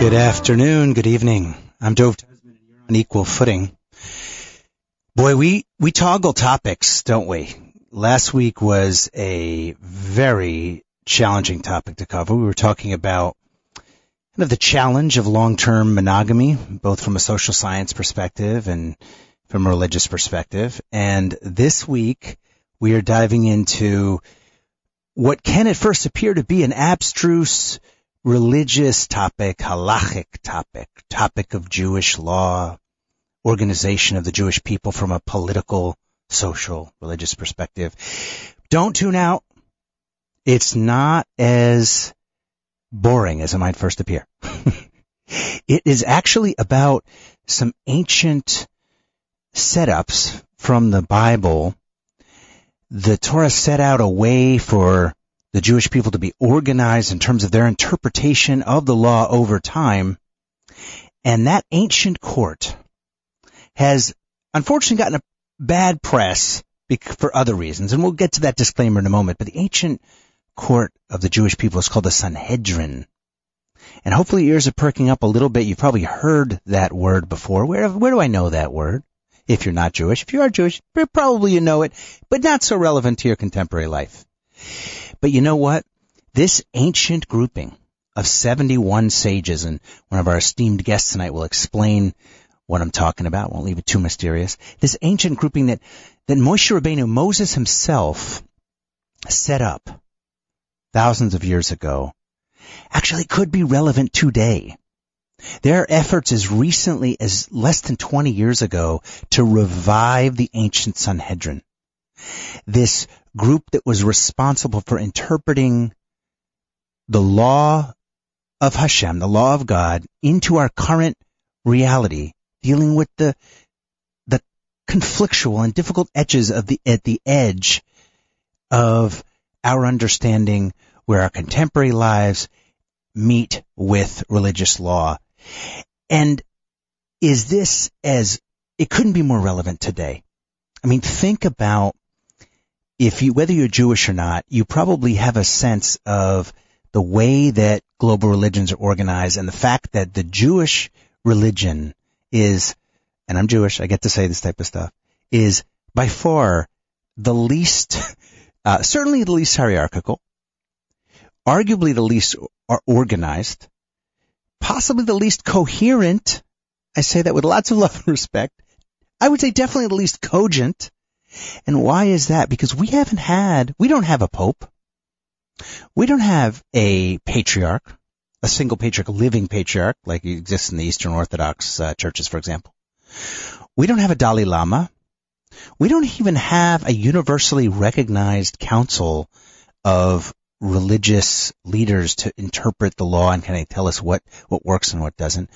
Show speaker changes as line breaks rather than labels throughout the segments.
Good afternoon, good evening. I'm Dov and you're on equal footing. Boy, we, we toggle topics, don't we? Last week was a very challenging topic to cover. We were talking about kind of the challenge of long-term monogamy, both from a social science perspective and from a religious perspective. And this week we are diving into what can at first appear to be an abstruse religious topic, halachic topic, topic of Jewish law, organization of the Jewish people from a political, social, religious perspective. Don't tune out. It's not as boring as it might first appear. it is actually about some ancient setups from the Bible. The Torah set out a way for the Jewish people to be organized in terms of their interpretation of the law over time. And that ancient court has unfortunately gotten a bad press for other reasons. And we'll get to that disclaimer in a moment. But the ancient court of the Jewish people is called the Sanhedrin. And hopefully ears are perking up a little bit. You've probably heard that word before. Where, where do I know that word? If you're not Jewish. If you are Jewish, probably you know it, but not so relevant to your contemporary life. But you know what? This ancient grouping of 71 sages, and one of our esteemed guests tonight will explain what I'm talking about. Won't leave it too mysterious. This ancient grouping that, that Moshe Rabbeinu, Moses himself, set up thousands of years ago, actually could be relevant today. There are efforts as recently as less than 20 years ago to revive the ancient Sanhedrin. This group that was responsible for interpreting the law of Hashem, the law of God, into our current reality, dealing with the the conflictual and difficult edges of the at the edge of our understanding where our contemporary lives meet with religious law. And is this as it couldn't be more relevant today? I mean, think about if you, whether you're Jewish or not, you probably have a sense of the way that global religions are organized and the fact that the Jewish religion is, and I'm Jewish, I get to say this type of stuff, is by far the least, uh, certainly the least hierarchical, arguably the least or- organized, possibly the least coherent. I say that with lots of love and respect. I would say definitely the least cogent. And why is that? Because we haven't had, we don't have a pope. We don't have a patriarch, a single patriarch, a living patriarch, like exists in the Eastern Orthodox uh, churches, for example. We don't have a Dalai Lama. We don't even have a universally recognized council of religious leaders to interpret the law and kind of tell us what, what works and what doesn't.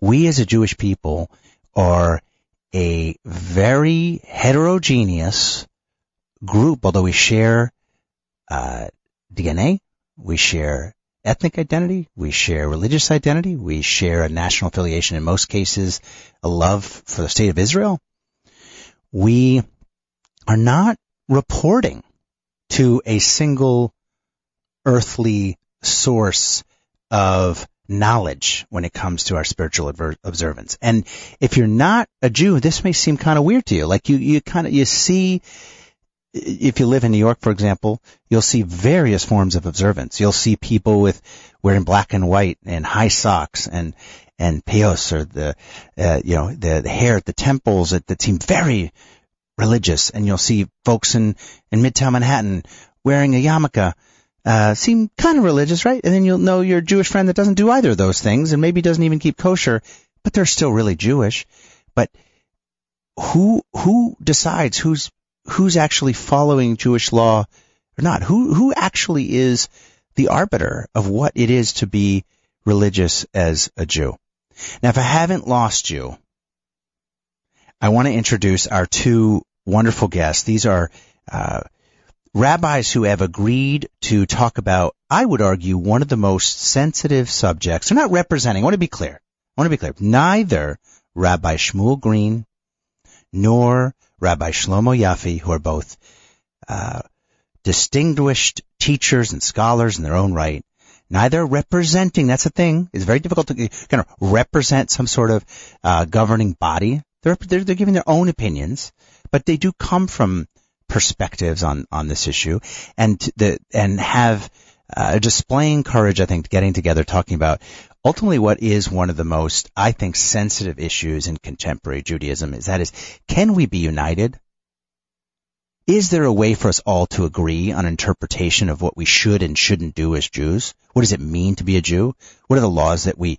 We as a Jewish people are a very heterogeneous group, although we share uh, DNA, we share ethnic identity, we share religious identity, we share a national affiliation, in most cases, a love for the state of Israel. We are not reporting to a single earthly source of knowledge when it comes to our spiritual adver- observance. And if you're not a Jew, this may seem kind of weird to you. Like you, you kind of, you see, if you live in New York, for example, you'll see various forms of observance. You'll see people with wearing black and white and high socks and, and peyos or the, uh, you know, the, the hair at the temples that, that seem very religious. And you'll see folks in, in Midtown Manhattan wearing a yarmulke uh, seem kind of religious, right? And then you'll know your Jewish friend that doesn't do either of those things and maybe doesn't even keep kosher, but they're still really Jewish. But who, who decides who's, who's actually following Jewish law or not? Who, who actually is the arbiter of what it is to be religious as a Jew? Now, if I haven't lost you, I want to introduce our two wonderful guests. These are, uh, rabbis who have agreed to talk about, I would argue, one of the most sensitive subjects. They're not representing, I want to be clear. I want to be clear. Neither Rabbi Shmuel Green nor Rabbi Shlomo Yaffe, who are both uh, distinguished teachers and scholars in their own right, neither representing, that's a thing, it's very difficult to kind of represent some sort of uh, governing body. They're, they're, they're giving their own opinions, but they do come from perspectives on, on this issue and the, and have, uh, displaying courage, I think, getting together, talking about ultimately what is one of the most, I think, sensitive issues in contemporary Judaism is that is, can we be united? Is there a way for us all to agree on interpretation of what we should and shouldn't do as Jews? What does it mean to be a Jew? What are the laws that we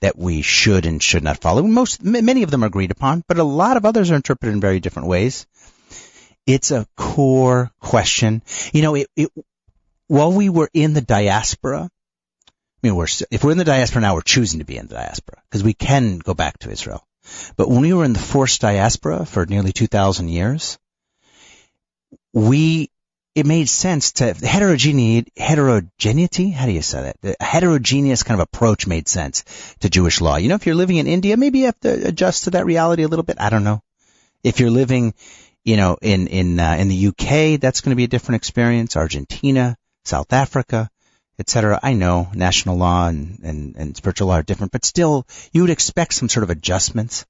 that we should and should not follow? Most many of them are agreed upon, but a lot of others are interpreted in very different ways. It's a core question. You know, it, it while we were in the diaspora, I mean, we're, if we're in the diaspora now, we're choosing to be in the diaspora because we can go back to Israel. But when we were in the forced diaspora for nearly 2,000 years, we, it made sense to heterogeneity, heterogeneity, how do you say that? The heterogeneous kind of approach made sense to Jewish law. You know, if you're living in India, maybe you have to adjust to that reality a little bit. I don't know. If you're living, you know, in, in, uh, in the UK, that's going to be a different experience. Argentina, South Africa, etc. I know national law and, and, and spiritual law are different, but still you would expect some sort of adjustments.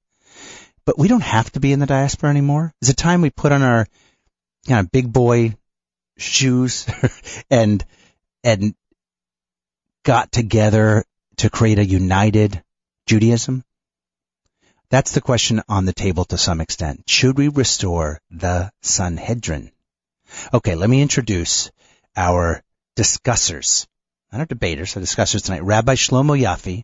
But we don't have to be in the diaspora anymore. It's a time we put on our kind of big boy shoes and and got together to create a united Judaism? That's the question on the table to some extent. Should we restore the Sanhedrin? Okay, let me introduce our discussers. Not our debaters, our discussers tonight. Rabbi Shlomo Yaffe.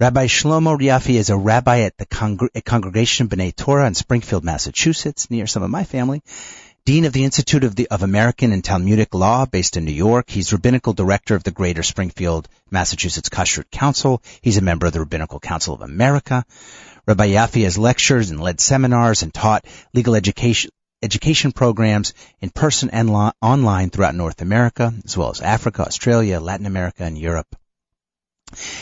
Rabbi Shlomo Yaffe is a rabbi at the Congre- Congregation B'nai Torah in Springfield, Massachusetts, near some of my family. Dean of the Institute of, the, of American and Talmudic Law based in New York. He's rabbinical director of the Greater Springfield, Massachusetts Kashrut Council. He's a member of the Rabbinical Council of America. Rabbi Yaffe has lectures and led seminars and taught legal education, education programs in person and lo- online throughout North America, as well as Africa, Australia, Latin America, and Europe.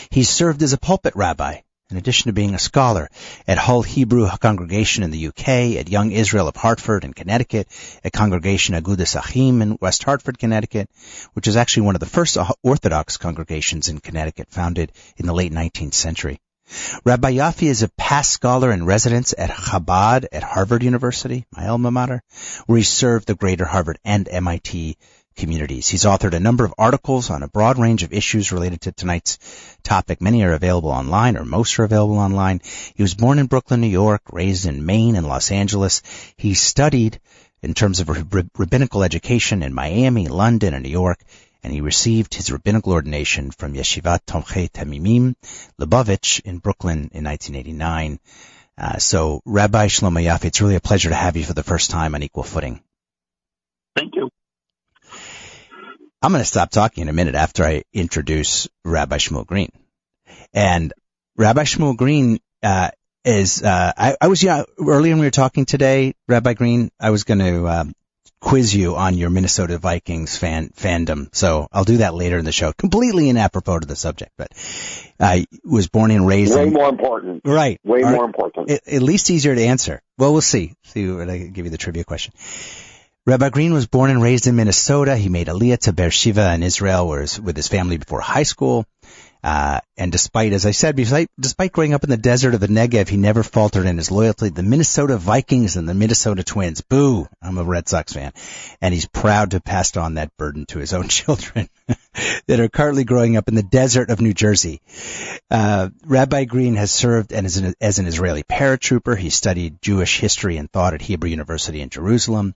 He's served as a pulpit rabbi, in addition to being a scholar at Hull Hebrew Congregation in the UK, at Young Israel of Hartford in Connecticut, at Congregation Agudas Achim in West Hartford, Connecticut, which is actually one of the first Orthodox congregations in Connecticut, founded in the late 19th century. Rabbi Yaffe is a past scholar in residence at Chabad at Harvard University, my alma mater, where he served the greater Harvard and MIT communities. He's authored a number of articles on a broad range of issues related to tonight's topic. Many are available online, or most are available online. He was born in Brooklyn, New York, raised in Maine and Los Angeles. He studied in terms of rabbinical education in Miami, London, and New York and he received his rabbinical ordination from Yeshivat Tomchei Temimim Lubavitch in Brooklyn in 1989. Uh, so, Rabbi Shlomo Yaffe, it's really a pleasure to have you for the first time on Equal Footing.
Thank you.
I'm going to stop talking in a minute after I introduce Rabbi Shmuel Green. And Rabbi Shmuel Green uh, is uh, I, I, was yeah earlier when we were talking today, Rabbi Green. I was going to um, quiz you on your Minnesota Vikings fan fandom. So I'll do that later in the show. Completely inapropos to the subject, but I was born and raised.
Way
in,
more important.
Right.
Way more important.
At, at, least easier to answer. Well, we'll see. See what I give you the trivia question. Rabbi Green was born and raised in Minnesota. He made Aliyah to Beersheba in Israel with his family before high school. Uh, and despite, as I said, despite, despite growing up in the desert of the Negev, he never faltered in his loyalty to the Minnesota Vikings and the Minnesota Twins. Boo! I'm a Red Sox fan. And he's proud to pass on that burden to his own children that are currently growing up in the desert of New Jersey. Uh, Rabbi Green has served as an, as an Israeli paratrooper. He studied Jewish history and thought at Hebrew University in Jerusalem.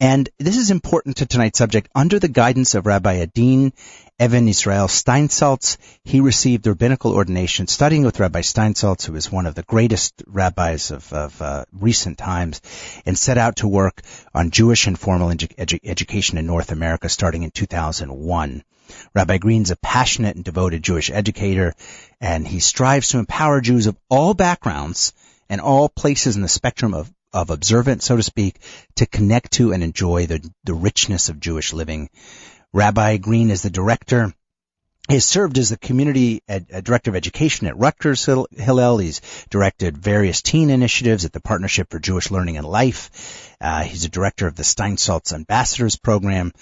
And this is important to tonight's subject. Under the guidance of Rabbi Adin Even Israel Steinsaltz. He received rabbinical ordination studying with Rabbi Steinsaltz, who is one of the greatest rabbis of, of uh, recent times, and set out to work on Jewish informal edu- edu- education in North America starting in 2001. Rabbi Green's a passionate and devoted Jewish educator, and he strives to empower Jews of all backgrounds and all places in the spectrum of of observance, so to speak, to connect to and enjoy the, the richness of Jewish living. Rabbi Green is the director he has served as the community ed, director of education at Rutgers Hillel. He's directed various teen initiatives at the Partnership for Jewish Learning and Life. Uh, he's a director of the Steinsaltz Ambassadors Program,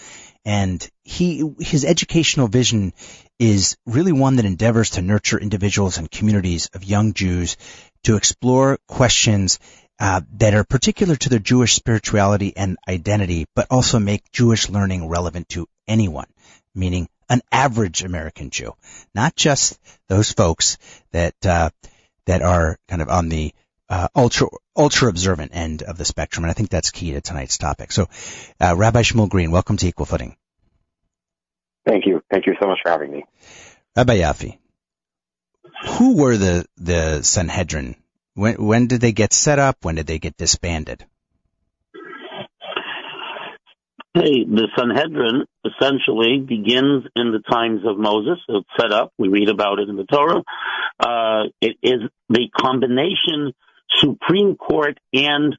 and he his educational vision is really one that endeavors to nurture individuals and communities of young Jews to explore questions uh, that are particular to their Jewish spirituality and identity, but also make Jewish learning relevant to anyone, meaning an average American Jew, not just those folks that uh, that are kind of on the uh, ultra ultra observant end of the spectrum, and I think that's key to tonight's topic. So, uh, Rabbi Shmuel Green, welcome to Equal Footing.
Thank you. Thank you so much for having me.
Rabbi Yaffe, who were the the Sanhedrin? When when did they get set up? When did they get disbanded?
Hey, the Sanhedrin essentially begins in the times of Moses. It's set up. We read about it in the Torah. Uh, it is the combination Supreme Court and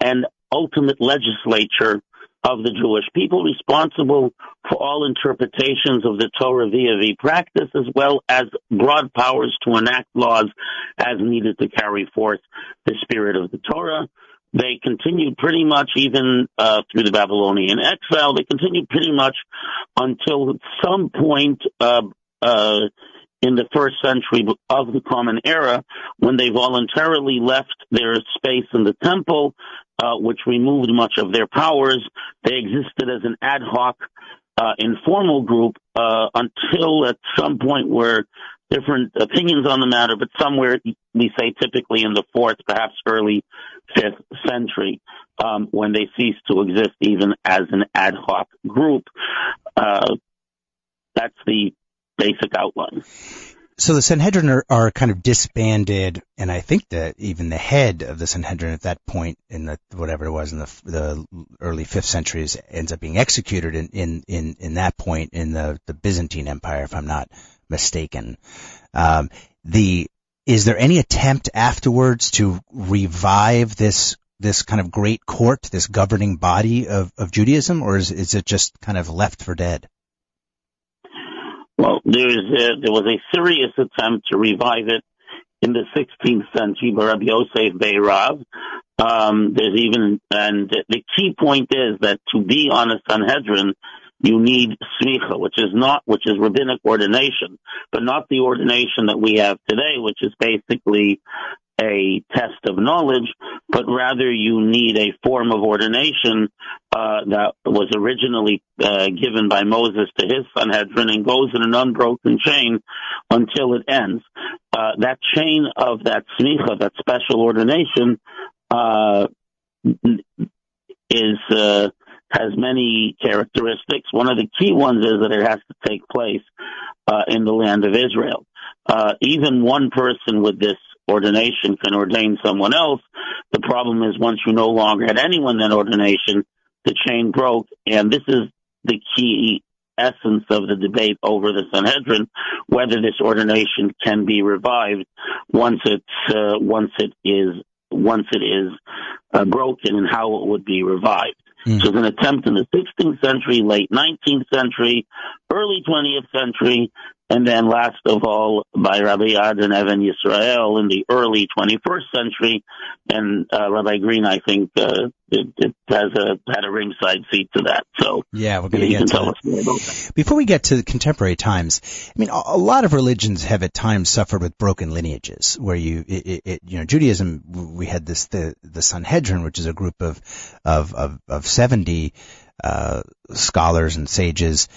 and ultimate legislature of the Jewish people, responsible for all interpretations of the Torah via the practice, as well as broad powers to enact laws as needed to carry forth the spirit of the Torah. They continued pretty much even uh, through the Babylonian exile. They continued pretty much until some point uh, uh, in the first century of the Common Era, when they voluntarily left their space in the temple, uh, which removed much of their powers. They existed as an ad hoc, uh, informal group uh, until at some point where different opinions on the matter, but somewhere we say typically in the fourth, perhaps early fifth century, um, when they ceased to exist even as an ad hoc group. Uh, that's the basic outline.
So the Sanhedrin are, are, kind of disbanded, and I think that even the head of the Sanhedrin at that point in the whatever it was in the, the early fifth centuries ends up being executed in, in, in, in that point in the, the Byzantine Empire, if I'm not mistaken. Um, the is there any attempt afterwards to revive this this kind of great court, this governing body of, of Judaism, or is is it just kind of left for dead?
Well, there is a, there was a serious attempt to revive it in the 16th century by Rabbi Yosef Beirav. Um, there's even, and the key point is that to be on a Sanhedrin, you need smicha, which is not, which is rabbinic ordination, but not the ordination that we have today, which is basically a test of knowledge, but rather you need a form of ordination uh, that was originally uh, given by Moses to his Sanhedrin and goes in an unbroken chain until it ends. Uh, that chain of that smicha, that special ordination, uh, is uh, has many characteristics. One of the key ones is that it has to take place uh, in the land of Israel. Uh, even one person with this ordination can ordain someone else. The problem is once you no longer had anyone in ordination, the chain broke, and this is the key essence of the debate over the Sanhedrin, whether this ordination can be revived once it's uh, once it is once it is uh, broken, and how it would be revived. Mm. So it was an attempt in the 16th century, late 19th century, early 20th century, and then last of all by Rabbi Adin Even Yisrael in the early 21st century, and uh, Rabbi Green, I think, uh, it, it, has a had a ringside seat to that. So
yeah, we're going to get to. Before we get to the contemporary times, I mean, a, a, lot of religions have at times suffered with broken lineages, where you, it, it, you know, Judaism, we had this the the Sanhedrin, which is a group of of of, of 70 uh, scholars and sages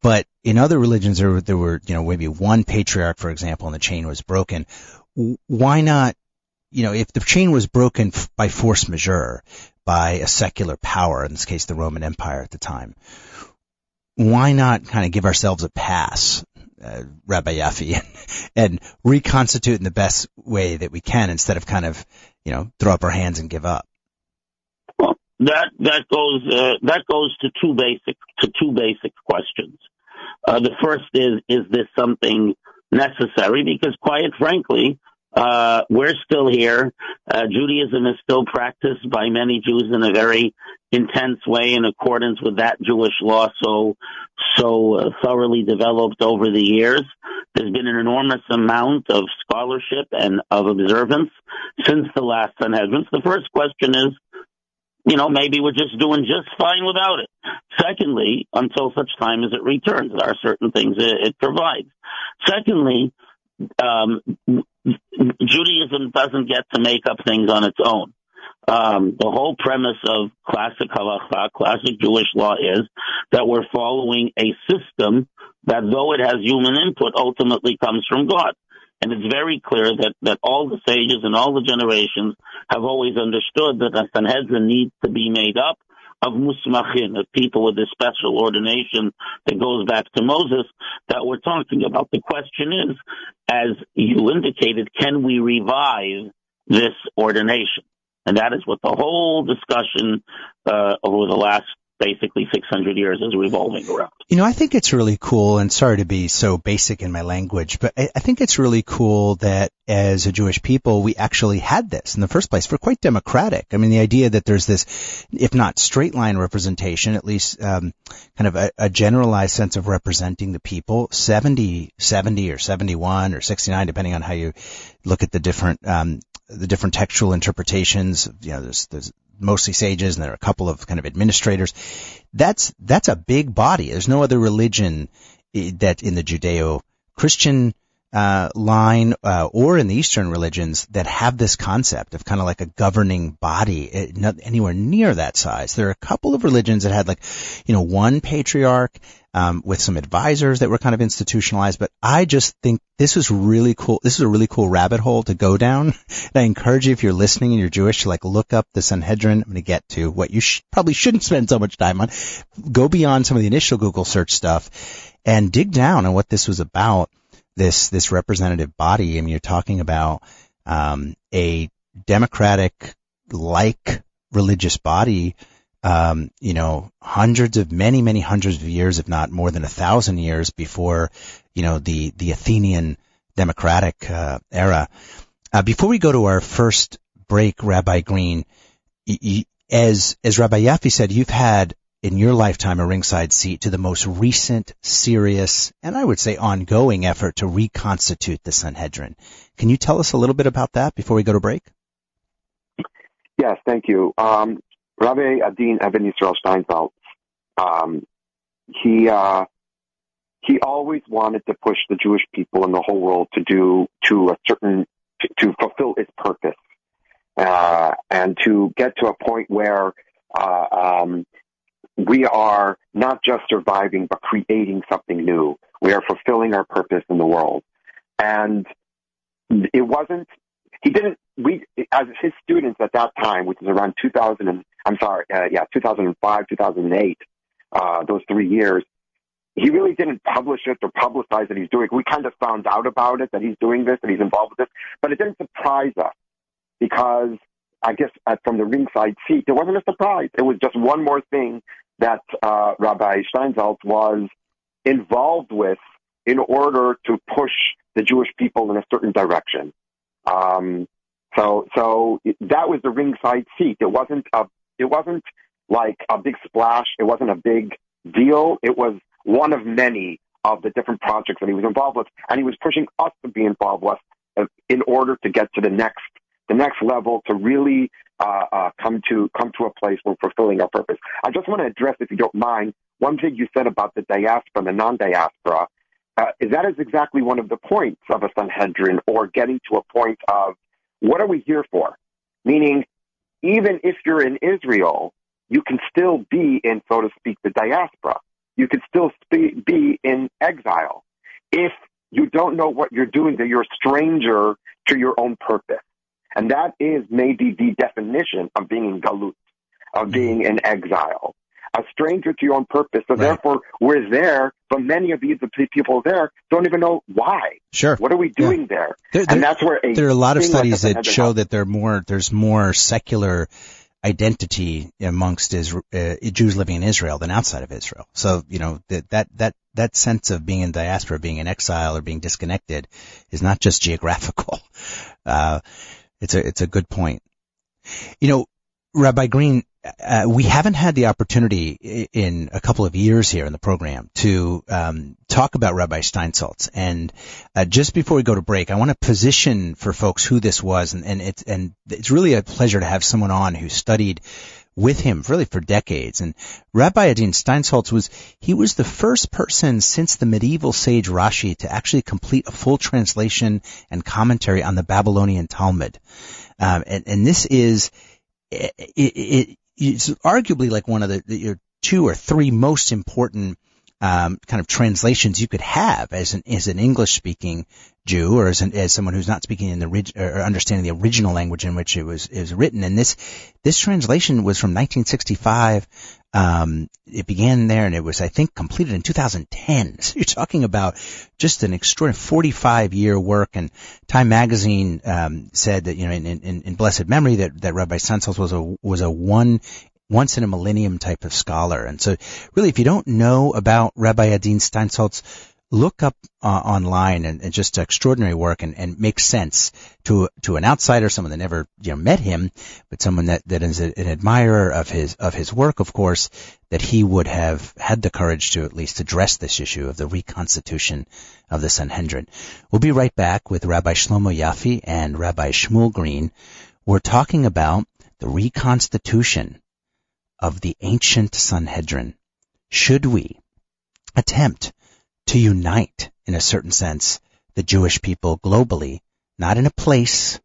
but in other religions, there, there were, you know, maybe one patriarch, for example, and the chain was broken. Why not, you know, if the chain was broken by force majeure, by a secular power, in this case, the Roman Empire at the time, why not kind of give ourselves a pass, uh, Rabbi and, and reconstitute in the best way that we can instead of kind of, you know, throw up our hands and give up?
That that goes uh, that goes to two basic to two basic questions. Uh, the first is is this something necessary? Because quite frankly, Uh, we're still here. Uh, Judaism is still practiced by many Jews in a very intense way in accordance with that Jewish law so so uh, thoroughly developed over the years. There's been an enormous amount of scholarship and of observance since the last Sanhedrin. The first question is, you know, maybe we're just doing just fine without it. Secondly, until such time as it returns, there are certain things it, it provides. Secondly, um, Judaism doesn't get to make up things on its own. Um, the whole premise of classic halacha, classic Jewish law is that we're following a system that though it has human input, ultimately comes from God. And it's very clear that, that all the sages and all the generations have always understood that a Sanhedrin needs to be made up of musmachin, of people with a special ordination that goes back to Moses that we're talking about. The question is, as you indicated, can we revive this ordination? And that is what the whole discussion uh, over the last basically 600 years is revolving around.
You know, I think it's really cool, and sorry to be so basic in my language, but I, I think it's really cool that as a Jewish people, we actually had this in the first place. We're quite democratic. I mean, the idea that there's this, if not straight line representation, at least um, kind of a, a generalized sense of representing the people, 70, 70 or 71 or 69, depending on how you look at the different um, the different textual interpretations. You know, there's, there's mostly sages and there are a couple of kind of administrators. That's, that's a big body. There's no other religion eh, that in the Judeo-Christian uh, line uh, or in the Eastern religions that have this concept of kind of like a governing body, it, not anywhere near that size. There are a couple of religions that had like, you know, one patriarch um, with some advisors that were kind of institutionalized. But I just think this was really cool. This is a really cool rabbit hole to go down. And I encourage you, if you're listening and you're Jewish, to like look up the Sanhedrin. I'm going to get to what you sh- probably shouldn't spend so much time on. Go beyond some of the initial Google search stuff and dig down on what this was about this this representative body. I mean, you're talking about um, a democratic like religious body. Um, you know, hundreds of many, many hundreds of years, if not more than a thousand years before, you know, the the Athenian democratic uh, era. Uh, before we go to our first break, Rabbi Green, y- y- as as Rabbi Yaffe said, you've had in your lifetime a ringside seat to the most recent, serious, and I would say ongoing effort to reconstitute the Sanhedrin. Can you tell us a little bit about that before we go to break?
Yes, thank you. Um, Rabbi Adin Even Yisrael Steinsaltz, um, he, uh, he always wanted to push the Jewish people in the whole world to do, to a certain, to, to fulfill its purpose, uh, and to get to a point where, uh, um, we are not just surviving, but creating something new. We are fulfilling our purpose in the world. And it wasn't, he didn't, we, as his students at that time, which is around 2000 and, I'm sorry, uh, yeah, 2005, 2008, uh, those three years, he really didn't publish it or publicize that he's doing. We kind of found out about it, that he's doing this, that he's involved with this, but it didn't surprise us because I guess from the ringside seat, it wasn't a surprise. It was just one more thing that uh, Rabbi Steinsaltz was involved with in order to push the Jewish people in a certain direction. Um, so, so that was the ringside seat. It wasn't a, it wasn't like a big splash. It wasn't a big deal. It was one of many of the different projects that he was involved with, and he was pushing us to be involved with uh, in order to get to the next the next level to really uh, uh, come to come to a place where fulfilling our purpose. I just want to address, if you don't mind, one thing you said about the diaspora, the non-diaspora. Uh, is that is exactly one of the points of a Sanhedrin, or getting to a point of what are we here for? Meaning, even if you're in Israel, you can still be in, so to speak, the diaspora. You can still be in exile. If you don't know what you're doing, that you're a stranger to your own purpose. And that is maybe the definition of being in galut, of mm-hmm. being in exile. A stranger to your own purpose. So right. therefore, we're there, but many of these people there don't even know why.
Sure.
What are we doing yeah. there?
there?
And that's where
there are a lot of studies like that show that there more there's more secular identity amongst Isra- uh, Jews living in Israel than outside of Israel. So, you know, that, that, that, that sense of being in diaspora, being in exile or being disconnected is not just geographical. Uh, it's a, it's a good point. You know, Rabbi Green, uh, we haven't had the opportunity in a couple of years here in the program to um, talk about Rabbi Steinsaltz. And uh, just before we go to break, I want to position for folks who this was, and, and it's and it's really a pleasure to have someone on who studied with him really for decades. And Rabbi Adin Steinsaltz was he was the first person since the medieval sage Rashi to actually complete a full translation and commentary on the Babylonian Talmud. Um, and, and this is it, it, it's arguably like one of the, the two or three most important um, kind of translations you could have as an as an English speaking Jew or as an, as someone who's not speaking in the original or understanding the original language in which it was it was written. And this this translation was from 1965. Um, it began there and it was I think completed in 2010. So you're talking about just an extraordinary 45 year work. And Time Magazine um, said that you know in, in, in blessed memory that that Rabbi Steinsaltz was a was a one once in a millennium type of scholar. And so really, if you don't know about Rabbi Adin Steinsaltz, look up uh, online and, and, just extraordinary work and, and makes sense to to an outsider, someone that never you know met him, but someone that, that is a, an admirer of his of his work, of course, that he would have had the courage to at least address this issue of the reconstitution of the Sanhedrin. We'll be right back with Rabbi Shlomo Yaffe and Rabbi Shmuel Green. We're talking about the reconstitution of the ancient Sanhedrin. Should we attempt to unite, in a certain sense, the Jewish people globally, not in a place,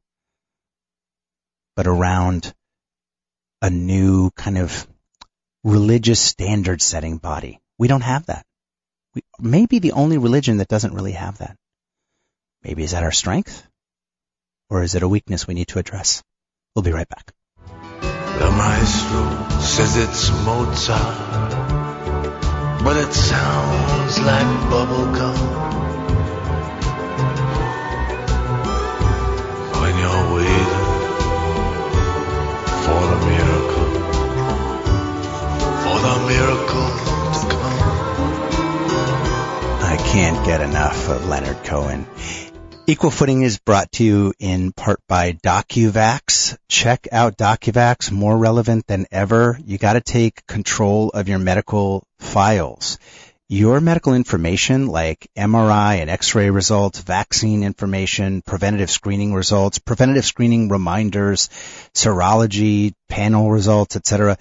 but around a new kind of religious standard setting body. We don't have that. We may be the only religion that doesn't really have that. Maybe is that our strength? Or is it a weakness we need to address? We'll be right back.
The maestro says it's Mozart, but it sounds like bubblegum. When you're waiting for the miracle, for the miracle to come.
I can't get enough of Leonard Cohen. Equal Footing is brought to you in part by DocuVax. Check out DocuVax, more relevant than ever. You gotta take control of your medical files. Your medical information like MRI and X-ray results, vaccine information, preventative screening results, preventative screening reminders, serology, panel results, etc.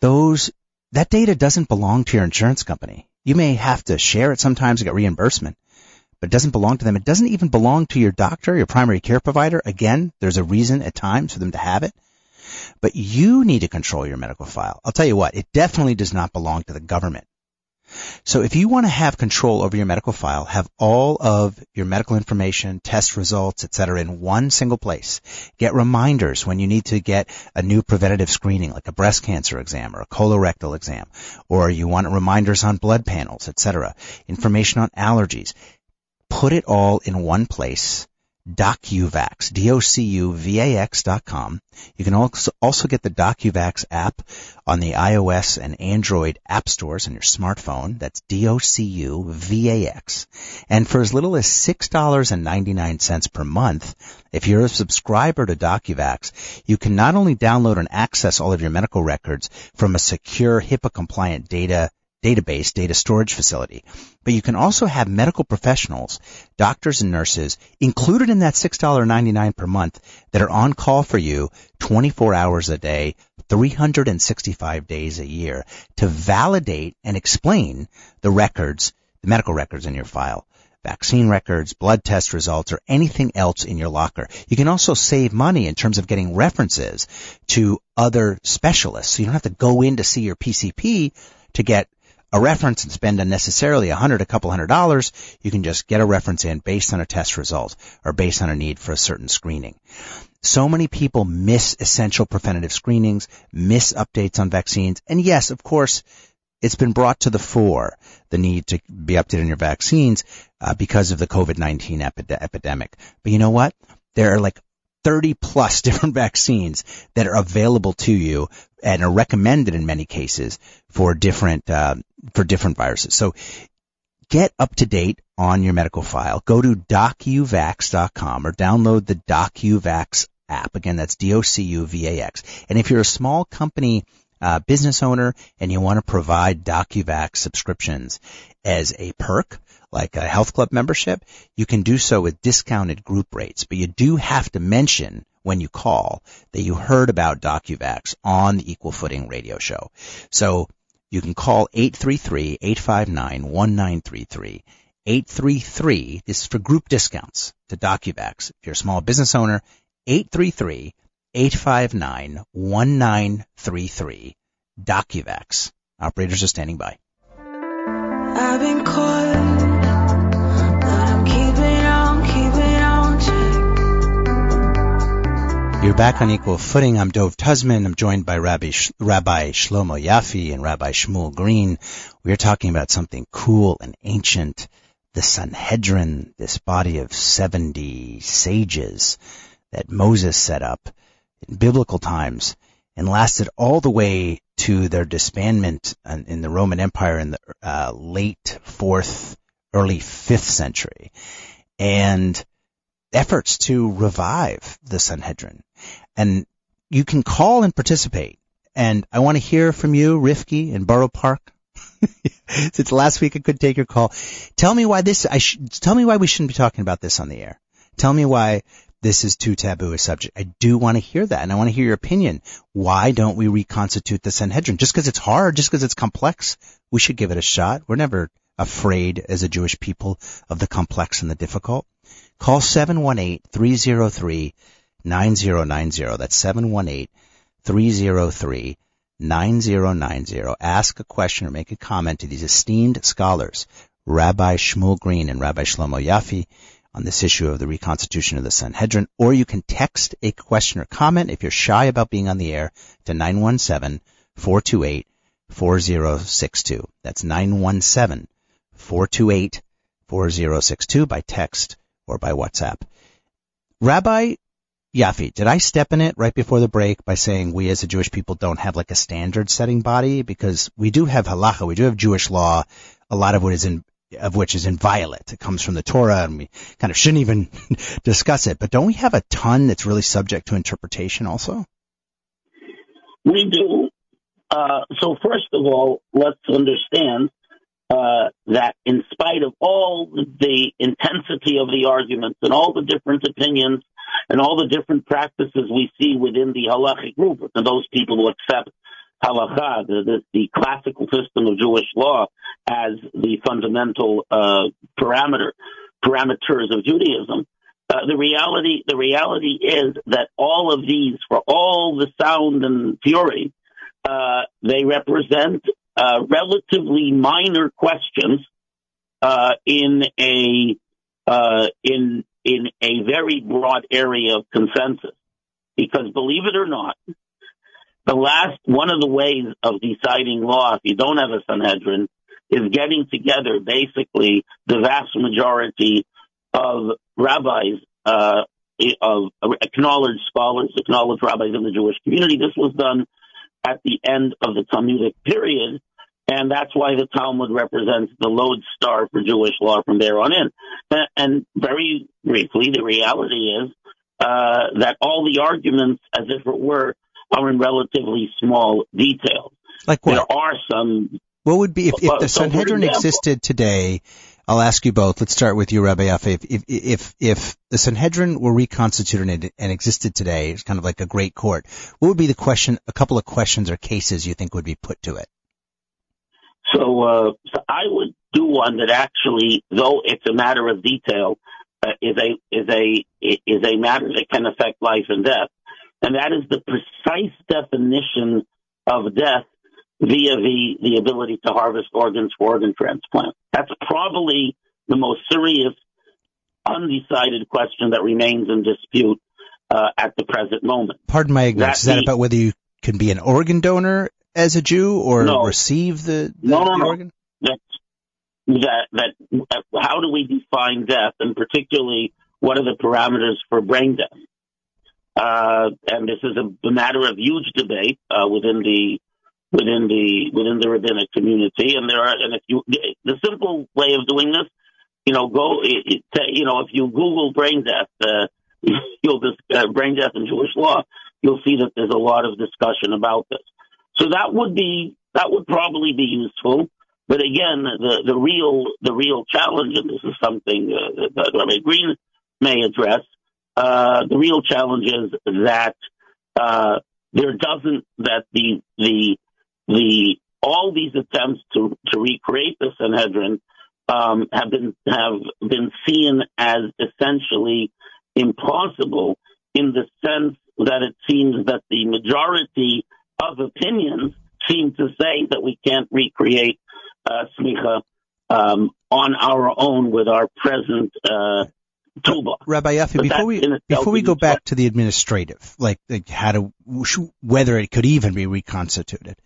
Those, that data doesn't belong to your insurance company. You may have to share it sometimes to get reimbursement but it doesn't belong to them. It doesn't even belong to your doctor, your primary care provider. Again, there's a reason at times for them to have it. But you need to control your medical file. I'll tell you what, it definitely does not belong to the government. So if you want to have control over your medical file, have all of your medical information, test results, etc. in one single place. Get reminders when you need to get a new preventative screening like a breast cancer exam or a colorectal exam, or you want reminders on blood panels, etc. Information on allergies put it all in one place. DocuVax, D-O-C-U-V-A-X dot com. You can also, also get the DocuVax app on the iOS and Android app stores on your smartphone. That's D-O-C-U-V-A-X. And for as little as $6.99 per month, if you're a subscriber to DocuVax, you can not only download and access all of your medical records from a secure HIPAA compliant data database data storage facility. But you can also have medical professionals, doctors and nurses included in that $6.99 per month that are on call for you 24 hours a day, 365 days a year to validate and explain the records, the medical records in your file vaccine records, blood test results, or anything else in your locker. You can also save money in terms of getting references to other specialists. So you don't have to go in to see your PCP to get a reference and spend unnecessarily a hundred, a couple hundred dollars, you can just get a reference in based on a test result or based on a need for a certain screening. So many people miss essential preventative screenings, miss updates on vaccines, and yes, of course, it's been brought to the fore the need to be updated on your vaccines uh, because of the COVID-19 epidemic. But you know what? There are like 30 plus different vaccines that are available to you and are recommended in many cases for different, uh, for different viruses. So get up to date on your medical file. Go to docuvax.com or download the DocuVax app. Again, that's D-O-C-U-V-A-X. And if you're a small company, uh, business owner and you want to provide DocuVax subscriptions as a perk, like a health club membership, you can do so with discounted group rates, but you do have to mention when you call that you heard about DocuVax on the Equal Footing radio show. So you can call 833-859-1933. 833, this is for group discounts to DocuVax. If you're a small business owner, 833-859-1933. DocuVax. Operators are standing by.
I've been
You're back on equal footing. I'm Dov Tuzman. I'm joined by Rabbi, Sh- Rabbi Shlomo Yaffe and Rabbi Shmuel Green. We are talking about something cool and ancient, the Sanhedrin, this body of 70 sages that Moses set up in biblical times and lasted all the way to their disbandment in the Roman Empire in the uh, late fourth, early fifth century, and efforts to revive the Sanhedrin. And you can call and participate. And I want to hear from you, Rifki in Borough Park. Since last week I couldn't take your call. Tell me why this, I sh- tell me why we shouldn't be talking about this on the air. Tell me why this is too taboo a subject. I do want to hear that and I want to hear your opinion. Why don't we reconstitute the Sanhedrin? Just because it's hard, just because it's complex, we should give it a shot. We're never afraid as a Jewish people of the complex and the difficult. Call 718-303-9090. That's 718-303-9090. Ask a question or make a comment to these esteemed scholars, Rabbi Shmuel Green and Rabbi Shlomo Yaffe, on this issue of the reconstitution of the Sanhedrin, or you can text a question or comment if you're shy about being on the air to 917-428-4062. That's 917-428-4062 by text or by WhatsApp. Rabbi Yaffe, did I step in it right before the break by saying we as a Jewish people don't have like a standard setting body? Because we do have halacha, we do have Jewish law, a lot of what is in, of which is inviolate. It comes from the Torah and we kind of shouldn't even discuss it. But don't we have a ton that's really subject to interpretation also?
We do. Uh, so first of all, let's understand uh, that in spite of all the intensity of the arguments and all the different opinions and all the different practices we see within the halachic group, and those people who accept halakha, the, the, the classical system of Jewish law, as the fundamental uh, parameter parameters of Judaism. Uh, the reality, the reality is that all of these, for all the sound and fury, uh, they represent uh, relatively minor questions uh, in a uh, in in a very broad area of consensus. Because believe it or not, the last one of the ways of deciding law, if you don't have a Sanhedrin, is getting together basically the vast majority of rabbis, uh, of acknowledged scholars, acknowledged rabbis in the Jewish community. This was done at the end of the Talmudic period, and that's why the Talmud represents the lodestar for Jewish law from there on in. And, and very briefly, the reality is uh, that all the arguments, as if it were, are in relatively small details.
Like what?
There are some.
What would be if, if the
so
Sanhedrin
example-
existed today? I'll ask you both. Let's start with you, Rabbi Yaffe. If, if if if the Sanhedrin were reconstituted and, and existed today, it's kind of like a great court. What would be the question? A couple of questions or cases you think would be put to it?
So, uh, so I would do one that actually, though it's a matter of detail, uh, is a is a is a matter that can affect life and death, and that is the precise definition of death via the the ability to harvest organs for organ transplant. That's probably the most serious, undecided question that remains in dispute uh, at the present moment.
Pardon my ignorance. Is
That
that
the-
about whether you can be an organ donor as a Jew or
No.
receive the, the,
No, no,
the
no.
organ?
that that that uh, how do we define death, and particularly what are the parameters for brain death? uh, and this is a, a matter of huge debate uh, within the within the within the rabbinic community. And there are, and if you, the simple way of doing this, you know, go, you know, if you Google brain death, uh, you'll just uh, brain death in Jewish law, you'll see that there's a lot of discussion about this. So that would be that would probably be useful. But again, the the real the real challenge, and this is something uh, that Rabbi Green may address. Uh, the real challenge is that uh, there doesn't that the the the all these attempts to to recreate the Sanhedrin um, have been have been seen as essentially impossible in the sense that it seems that the majority of opinions seem to say that we can't recreate uh, smicha um, on our own with our present uh, tuba.
Rabbi Yaffe,
But
before we before we go back to the administrative, like, like how to whether it could even be reconstituted,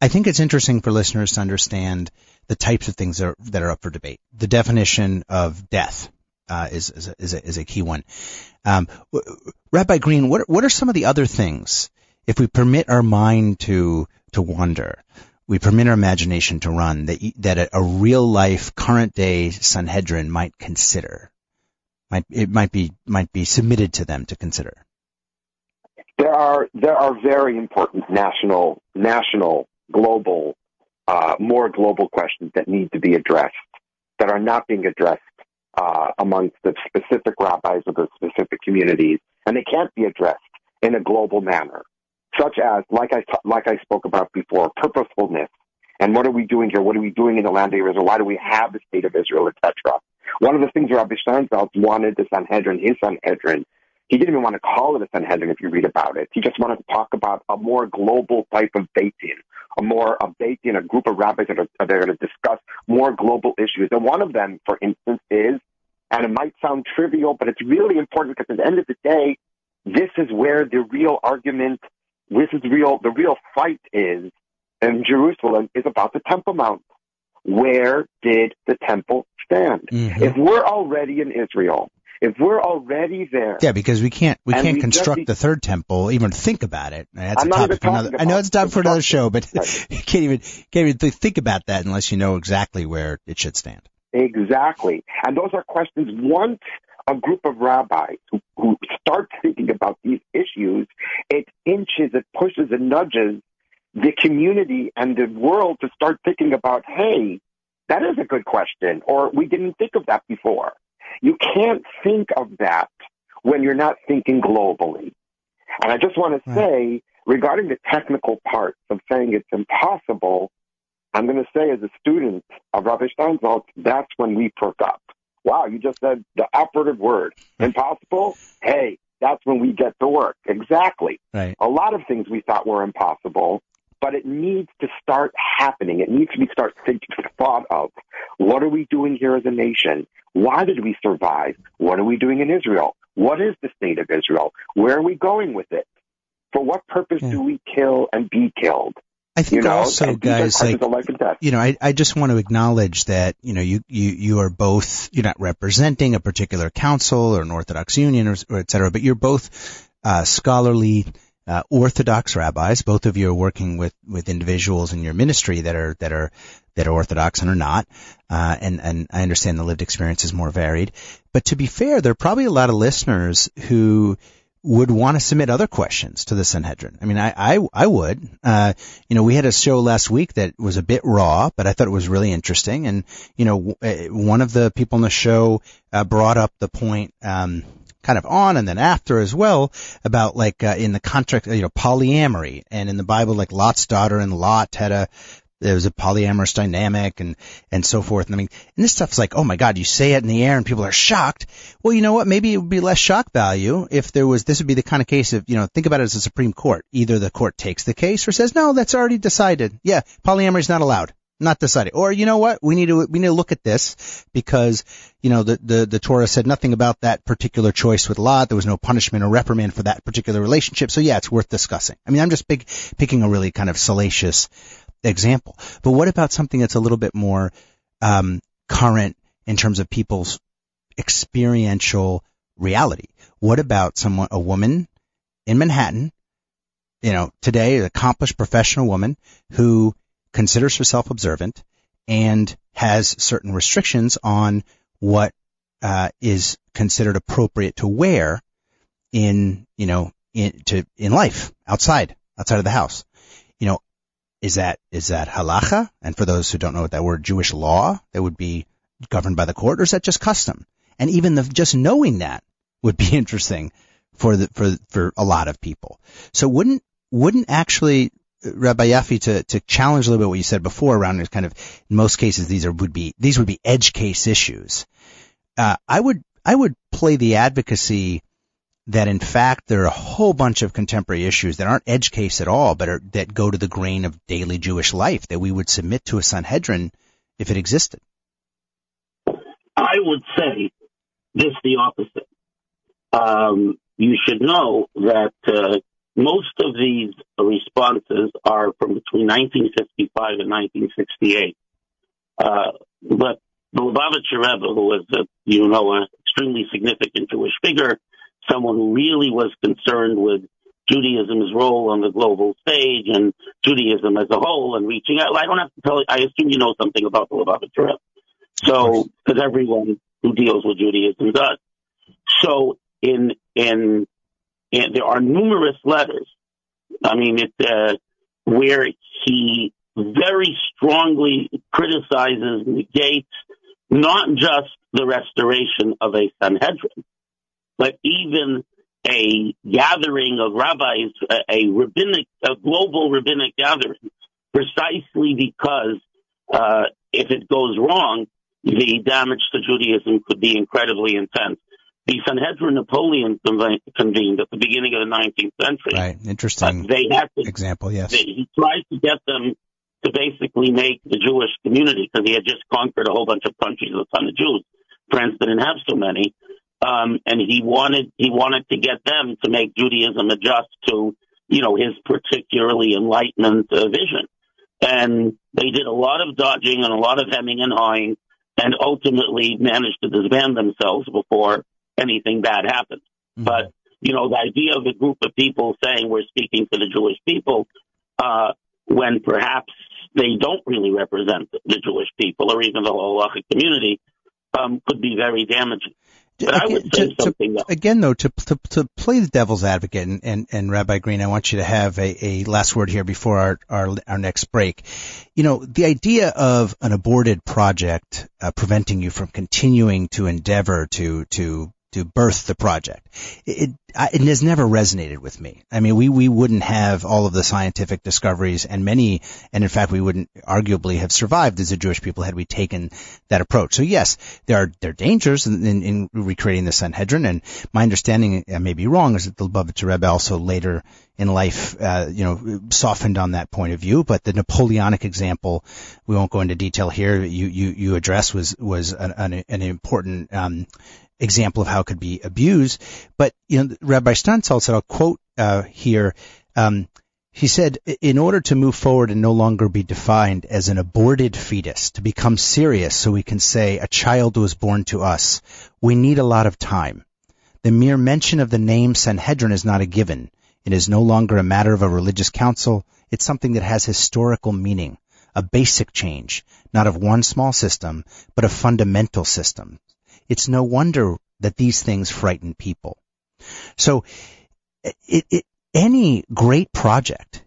I think it's interesting for listeners to understand the types of things that are, that are up for debate. The definition of death uh, is is a, is, a, is a key one. Um, Rabbi Green, what what are some of the other things if we permit our mind to to wander? We permit our imagination to run that that a, a real life current day Sanhedrin might consider might it might be might be submitted to them to consider.
there are there are very important national national global uh, more global questions that need to be addressed that are not being addressed uh, amongst the specific rabbis of the specific communities, and they can't be addressed in a global manner, such as like I like I spoke about before, purposefulness. And what are we doing here? What are we doing in the land of Israel? Why do we have the state of Israel, etc.? One of the things Rabbi Steinsaltz wanted the Sanhedrin, his Sanhedrin, he didn't even want to call it a Sanhedrin if you read about it. He just wanted to talk about a more global type of Beit Din, a more a Beit Din, a group of rabbis that are, that are going to discuss more global issues. And one of them, for instance, is, and it might sound trivial, but it's really important because at the end of the day, this is where the real argument, this is real, the real fight is in Jerusalem is about the Temple Mount. Where did the temple stand?
Mhm.
If we're already in Israel, if we're already there,
Yeah, because we can't we can't
we
construct the third temple, even think about it. That's
I'm
a topic for another. I know it's time for another show, but
Right.
you can't even can't even think about that unless you know exactly where it should stand.
Exactly. And those are questions once a group of rabbis who, who start thinking about these issues, it inches, it pushes, and nudges the community and the world to start thinking about, hey, that is a good question, or we didn't think of that before. You can't think of that when you're not thinking globally. And I just want to say, regarding the technical parts of saying it's impossible, I'm going to say as a student of Rabbi Steinsaltz, that's when we perk up. Wow, you just said the operative word. Impossible? Hey, that's when we get to work. Exactly.
Right.
A lot of things we thought were impossible, but it needs to start happening. It needs to be start thought of. What are we doing here as a nation? Why did we survive? What are we doing in Israel? What is the state of Israel? Where are we going with it? For what purpose
Yeah.
do we kill and be killed?
I think
You know,
also,
and these are
guys, like
of life and death.
you know, I, I just want to acknowledge that, you know, you, you, you are both, you're not representing a particular council or an Orthodox Union or, or et cetera, but you're both, uh, scholarly, uh, Orthodox rabbis. Both of you are working with, with individuals in your ministry that are, that are, that are Orthodox and are not. Uh, and, and I understand the lived experience is more varied. But to be fair, there are probably a lot of listeners who, would want to submit other questions to the Sanhedrin. I mean, I, I, I would. Uh, you know, we had a show last week that was a bit raw, but I thought it was really interesting. And, you know, w- uh, one of the people on the show, uh, brought up the point, um, kind of on and then after as well about like, uh, in the contract, you know, polyamory and in the Bible, like Lot's daughter and Lot had a, there was a polyamorous dynamic and, and so forth. And I mean, and this stuff's like, oh my God, you say it in the air and people are shocked. Well, you know what? Maybe it would be less shock value if there was, this would be the kind of case of, you know, think about it as a Supreme Court. Either the court takes the case or says, no, that's already decided. Yeah, polyamory is not allowed. Not decided. Or you know what? We need to, we need to look at this because, you know, the, the, the Torah said nothing about that particular choice with Lot. There was no punishment or reprimand for that particular relationship. So yeah, it's worth discussing. I mean, I'm just big, picking a really kind of salacious example. But what about something that's a little bit more um, current in terms of people's experiential reality? What about someone, a woman in Manhattan, you know, today, an accomplished professional woman who considers herself observant and has certain restrictions on what uh, is considered appropriate to wear in, you know, in to in life outside outside of the house. You know, is that is that halacha? And for those who don't know what that word, Jewish law that would be governed by the court, or is that just custom? And even the just knowing that would be interesting for the for for a lot of people. So wouldn't wouldn't actually Rabbi Yaffe to to challenge a little bit what you said before around kind of in most cases these are would be these would be edge case issues. Uh, I would I would play the advocacy that in fact there are a whole bunch of contemporary issues that aren't edge case at all, but are, that go to the grain of daily Jewish life that we would submit to a Sanhedrin if it existed.
I would say just the opposite. Um, you should know that uh, most of these responses are from between 1955 and 1968. Uh, but the Lubavitcher Rebbe, who was, a, you know, an extremely significant Jewish figure, someone who really was concerned with Judaism's role on the global stage and Judaism as a whole and reaching out. I don't have to tell you, I assume you know something about the Lubavitcher Rebbe. So, because everyone who deals with Judaism does. So, in, in, in there are numerous letters. I mean, it, uh, where he very strongly criticizes, negates not just the restoration of a Sanhedrin, but even a gathering of rabbis, a rabbinic, a global rabbinic gathering, precisely because uh, if it goes wrong, the damage to Judaism could be incredibly intense. The Sanhedrin Napoleon convened at the beginning of the 19th century.
Right. Interesting.
Uh, they had to,
example. Yes.
They, he tried to get them to basically make the Jewish community because he had just conquered a whole bunch of countries with a ton of Jews. France didn't have so many, um, and he wanted he wanted to get them to make Judaism adjust to you know his particularly enlightenment uh, vision. And they did a lot of dodging and a lot of hemming and hawing, and ultimately managed to disband themselves before anything bad happened. Mm-hmm. But you know, the idea of a group of people saying we're speaking for the Jewish people, uh, when perhaps they don't really represent the Jewish people or even the whole halachic community, um, could be very damaging. But I would say
to,
something
to, again, though, to, to to play the devil's advocate, and, and, and Rabbi Green, I want you to have a, a last word here before our, our our next break. You know, the idea of an aborted project uh, preventing you from continuing to endeavor to to to birth the project. It, it, has never resonated with me. I mean, we, we wouldn't have all of the scientific discoveries and many, and in fact, we wouldn't arguably have survived as a Jewish people had we taken that approach. So yes, there are, there are dangers in, in, in recreating the Sanhedrin, and my understanding, I may be wrong, is that the Lubavitcher Rebbe also later in life, uh, you know, softened on that point of view. But the Napoleonic example, we won't go into detail here. You you you address was was an, an, an important um, example of how it could be abused. But you know, Rabbi Steinsaltz said, I'll quote uh, here. Um, he said, in order to move forward and no longer be defined as an aborted fetus, to become serious so we can say a child was born to us, we need a lot of time. The mere mention of the name Sanhedrin is not a given. It is no longer a matter of a religious council. It's something that has historical meaning, a basic change, not of one small system, but a fundamental system. It's no wonder that these things frighten people. So it, it, any great project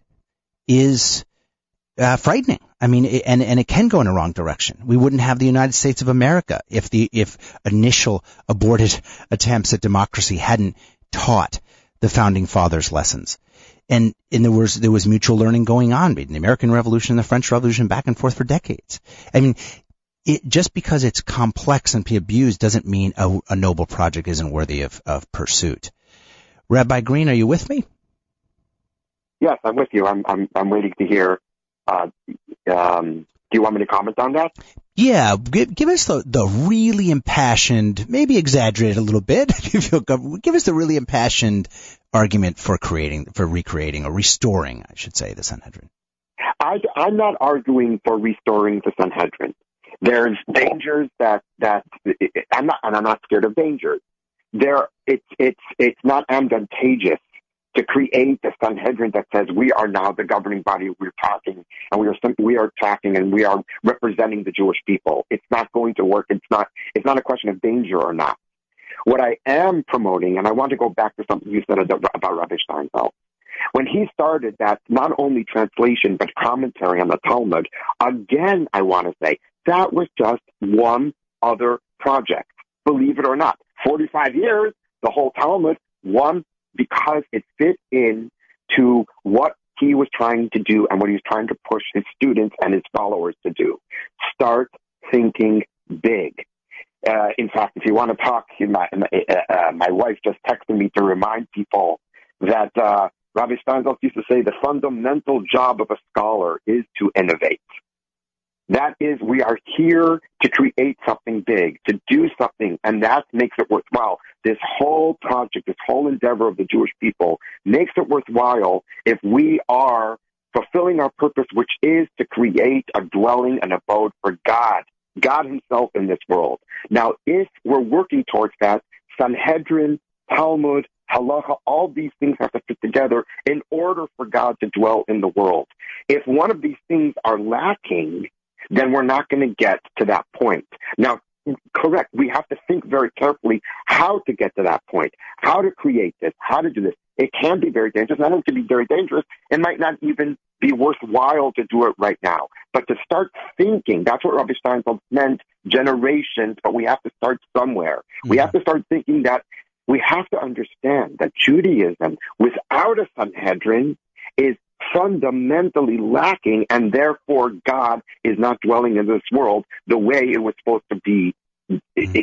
is uh, frightening. I mean, it, and and it can go in a wrong direction. We wouldn't have the United States of America if the if initial aborted attempts at democracy hadn't taught the founding fathers lessons. And, and there was there was mutual learning going on between the American Revolution and the French Revolution back and forth for decades. I mean, it, just because it's complex and be abused doesn't mean a, a noble project isn't worthy of, of pursuit. Rabbi Green, are you with me?
Yes, I'm with you. I'm I'm I'm waiting to hear. Uh, um, do you want me to comment on that?
Yeah, give, give us the, the really impassioned, maybe exaggerated a little bit. give us the really impassioned argument for creating, for recreating or restoring, I should say, the Sanhedrin.
I, I'm not arguing for restoring the Sanhedrin. There's dangers that that I'm not, and I'm not scared of dangers. There, it's it's it's not advantageous to create a Sanhedrin that says we are now the governing body. We're talking and we are we are talking and we are representing the Jewish people. It's not going to work. It's not. It's not a question of danger or not. What I am promoting, and I want to go back to something you said about Rabbi Steinsaltz. When he started that not only translation but commentary on the Talmud, again, I want to say that was just one other project. Believe it or not, 45 years, the whole Talmud, one because it fit in to what he was trying to do and what he was trying to push his students and his followers to do. Start thinking big. Uh, in fact, if you want to talk, my, uh, uh, my wife just texted me to remind people that uh, Rabbi Steinsaltz used to say the fundamental job of a scholar is to innovate. That is, we are here to create something big, to do something, and that makes it worthwhile. This whole project, this whole endeavor of the Jewish people makes it worthwhile if we are fulfilling our purpose, which is to create a dwelling, an abode for God, God Himself in this world. Now, if we're working towards that, Sanhedrin, Talmud, halacha, all these things have to fit together in order for God to dwell in the world. If one of these things are lacking, then we're not going to get to that point. Now, correct, we have to think very carefully how to get to that point, how to create this, how to do this. It can be very dangerous. Not only can be very dangerous, it might not even be worthwhile to do it right now. But to start thinking, that's what Rabbi Steinsaltz meant, generations, but we have to start somewhere. Mm-hmm. We have to start thinking that we have to understand that Judaism without a Sanhedrin is fundamentally lacking, and therefore God is not dwelling in this world the way it was supposed to be.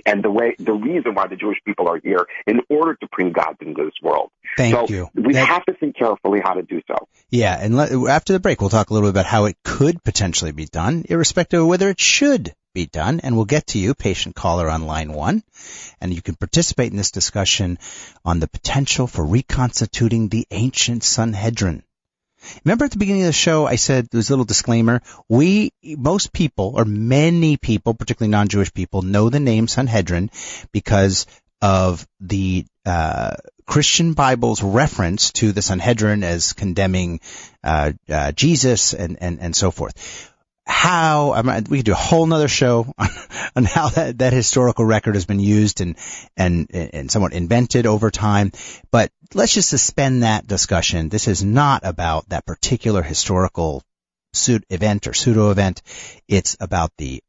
And the way, the reason why the Jewish people are here in order to bring God into this world.
Thank
so
you.
We
that,
have to think carefully how to do so.
Yeah, and let, after the break, we'll talk a little bit about how it could potentially be done, irrespective of whether it should be done. And we'll get to you, patient caller on line one, and you can participate in this discussion on the potential for reconstituting the ancient Sanhedrin. Remember at the beginning of the show, I said there was a little disclaimer. We, most people, or many people, particularly non-Jewish people, know the name Sanhedrin because of the uh, Christian Bible's reference to the Sanhedrin as condemning uh, uh, Jesus and, and, and so forth how I mean, we could do a whole nother show on, on how that, that historical record has been used and and and somewhat invented over time. But let's just suspend that discussion. This is not about that particular historical event or pseudo event. It's about the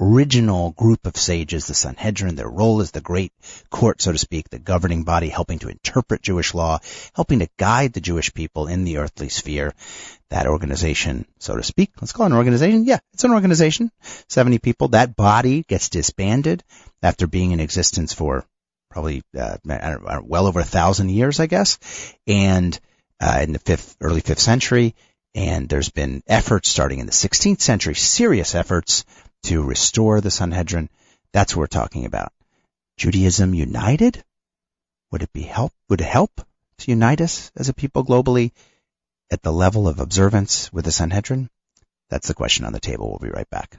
original group of sages, the Sanhedrin, their role as the great court, so to speak, the governing body, helping to interpret Jewish law, helping to guide the Jewish people in the earthly sphere. That organization, so to speak, let's call it an organization. Yeah, it's an organization. 70 people. That body gets disbanded after being in existence for probably uh, well over a thousand years, I guess, and uh, in the fifth, early fifth century. And there's been efforts starting in the 16th century, serious efforts to restore the Sanhedrin. That's what we're talking about. Judaism united? Would it be help? Would it help to unite us as a people globally at the level of observance with the Sanhedrin? That's the question on the table. We'll be right back.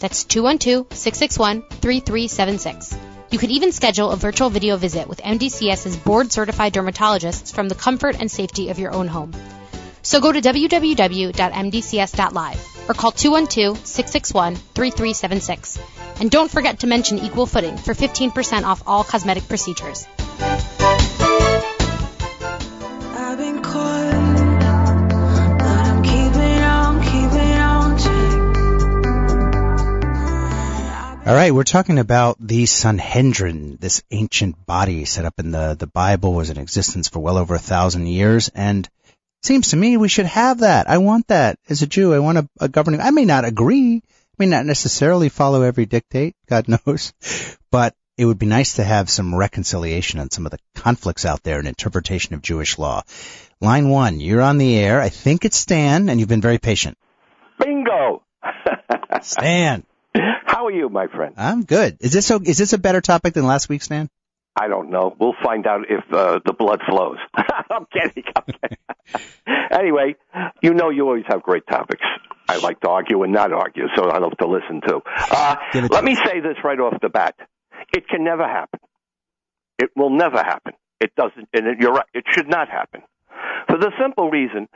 That's 212-661-3376. You could even schedule a virtual video visit with MDCS's board certified dermatologists from the comfort and safety of your own home. So go to www.mdcs.live or call 212-661-3376. And don't forget to mention equal footing for 15% off all cosmetic procedures.
All right, we're talking about the Sanhedrin, this ancient body set up in the, the Bible, was in existence for well over a thousand years, and seems to me we should have that. I want that as a Jew. I want a, a governing. I may not agree, I may not necessarily follow every dictate, God knows, but it would be nice to have some reconciliation on some of the conflicts out there in interpretation of Jewish law. Line one, you're on the air. I think it's Stan, and you've been very patient.
Bingo!
Stan,
How are you, my friend?
I'm good. Is this so, is this a better topic than last week, Stan?
I don't know. We'll find out if uh, the blood flows. I'm kidding. I'm kidding. anyway, you know you always have great topics. I like to argue and not argue, so I love to listen to. Uh,
to
let me say this right off the bat. It can never happen. It will never happen. It doesn't, and it, you're right. It should not happen. For the simple reason,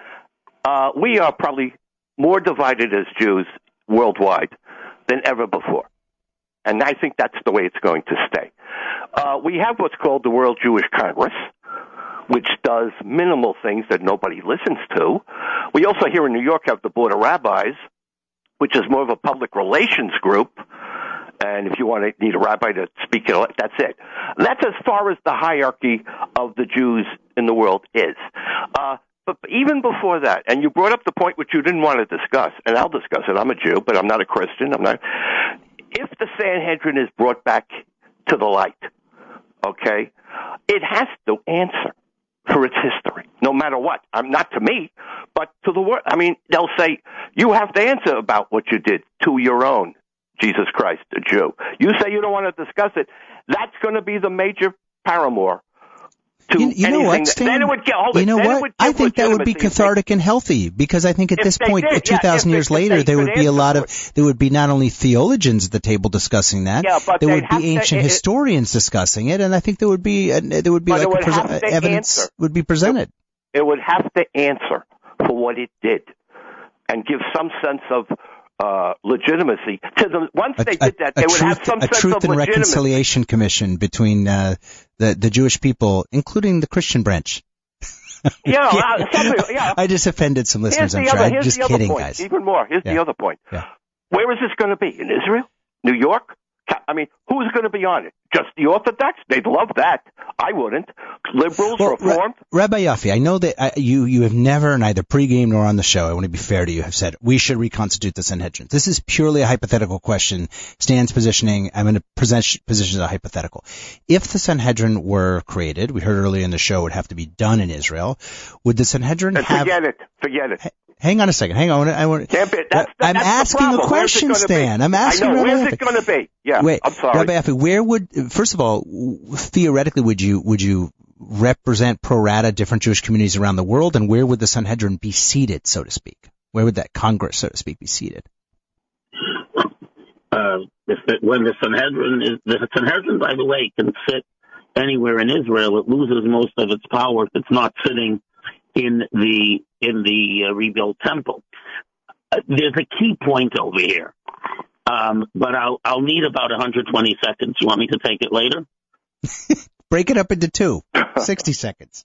uh, we are probably more divided as Jews worldwide than ever before. And I think that's the way it's going to stay. Uh, we have what's called the World Jewish Congress, which does minimal things that nobody listens to. We also here in New York have the Board of Rabbis, which is more of a public relations group. And if you want to need a rabbi to speak, that's it. That's as far as the hierarchy of the Jews in the world is. Uh, but even before that, and you brought up the point which you didn't want to discuss, and I'll discuss it. I'm a Jew, but I'm not a Christian. I'm not. If the Sanhedrin is brought back to the light, okay, it has to answer for its history, no matter what. I'm not to me, but to the world. I mean, they'll say you have to answer about what you did to your own Jesus Christ, a Jew. You say you don't want to discuss it. That's going to be the major paramour to
You, you know what, Stan?
then it would get. hold
you know
it
what?
would
I think that would be cathartic and healthy because I think at
If
this point,
did,
2,000
if
years later,
they
there would be a lot of, there would be not only theologians at the table discussing that,
Yeah, but
there
they'd
be ancient
it- it-
historians discussing it, and I think there would be, uh, there would be
it
like
would
pres- evidence
answer.
would be presented.
it would have to answer for what it did and give some sense of uh, legitimacy to them. Once
A,
they did that, they would
truth,
have some
a
sense
truth
of
and
legitimacy.
reconciliation commission between uh, the the Jewish people, including the Christian branch.
Yeah, uh, yeah.
I just offended some listeners.
the
I'm
other,
sure. I'm just
the other
kidding,
point.
guys.
Even more. Here's
Yeah.
the other point.
Yeah.
Where is this going to be? In Israel? New York? I mean, who's going to be on it? Just the Orthodox? They'd love that. I wouldn't. Liberals,
Well,
Reformed?
Rabbi Yaffe, I know that uh, you you have never, neither pregame nor on the show, I want to be fair to you, have said we should reconstitute the Sanhedrin. This is purely a hypothetical question. Stan's positioning, I'm going to present position as a hypothetical. If the Sanhedrin were created, we heard earlier in the show, it would have to be done in Israel. Would the Sanhedrin
And
have?
forget it. Forget it.
Hang on a second. Hang on. I want.
Can't be. That's, the-
I'm
that's the
asking a question,
gonna be?
Stan. I'm asking
I know. Where's
Yaffe.
it going to be? Yeah.
Wait,
I'm sorry.
Rabbi Yaffe, where would, first of all, theoretically, would you would you represent pro rata different Jewish communities around the world, and where would the Sanhedrin be seated, so to speak? Where would that Congress, so to speak, be seated?
uh, it, when the Sanhedrin is the Sanhedrin, by the way, can sit anywhere in Israel. It loses most of its power if it's not sitting in the in the uh, rebuilt temple. Uh, there's a key point over here, um, but I'll I'll need about 120 seconds. You want me to take it later?
Break it up into two. 60 seconds.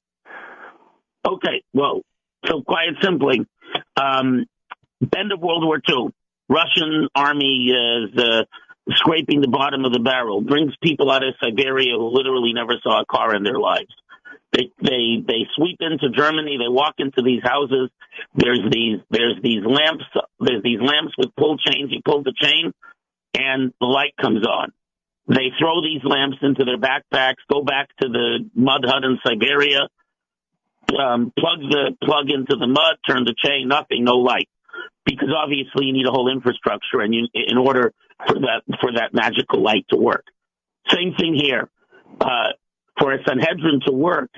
Okay, well, so quite simply, um, end of World War II, Russian army is uh, scraping the bottom of the barrel, brings people out of Siberia who literally never saw a car in their lives. They they they sweep into Germany. They walk into these houses. There's these there's these lamps. There's these lamps with pull chains. You pull the chain, and the light comes on. They throw these lamps into their backpacks. Go back to the mud hut in Siberia um, plug the plug into the mud, turn the chain, nothing, no light, because obviously you need a whole infrastructure, and you, in order for that for that magical light to work. Same thing here. Uh, for a Sanhedrin to work,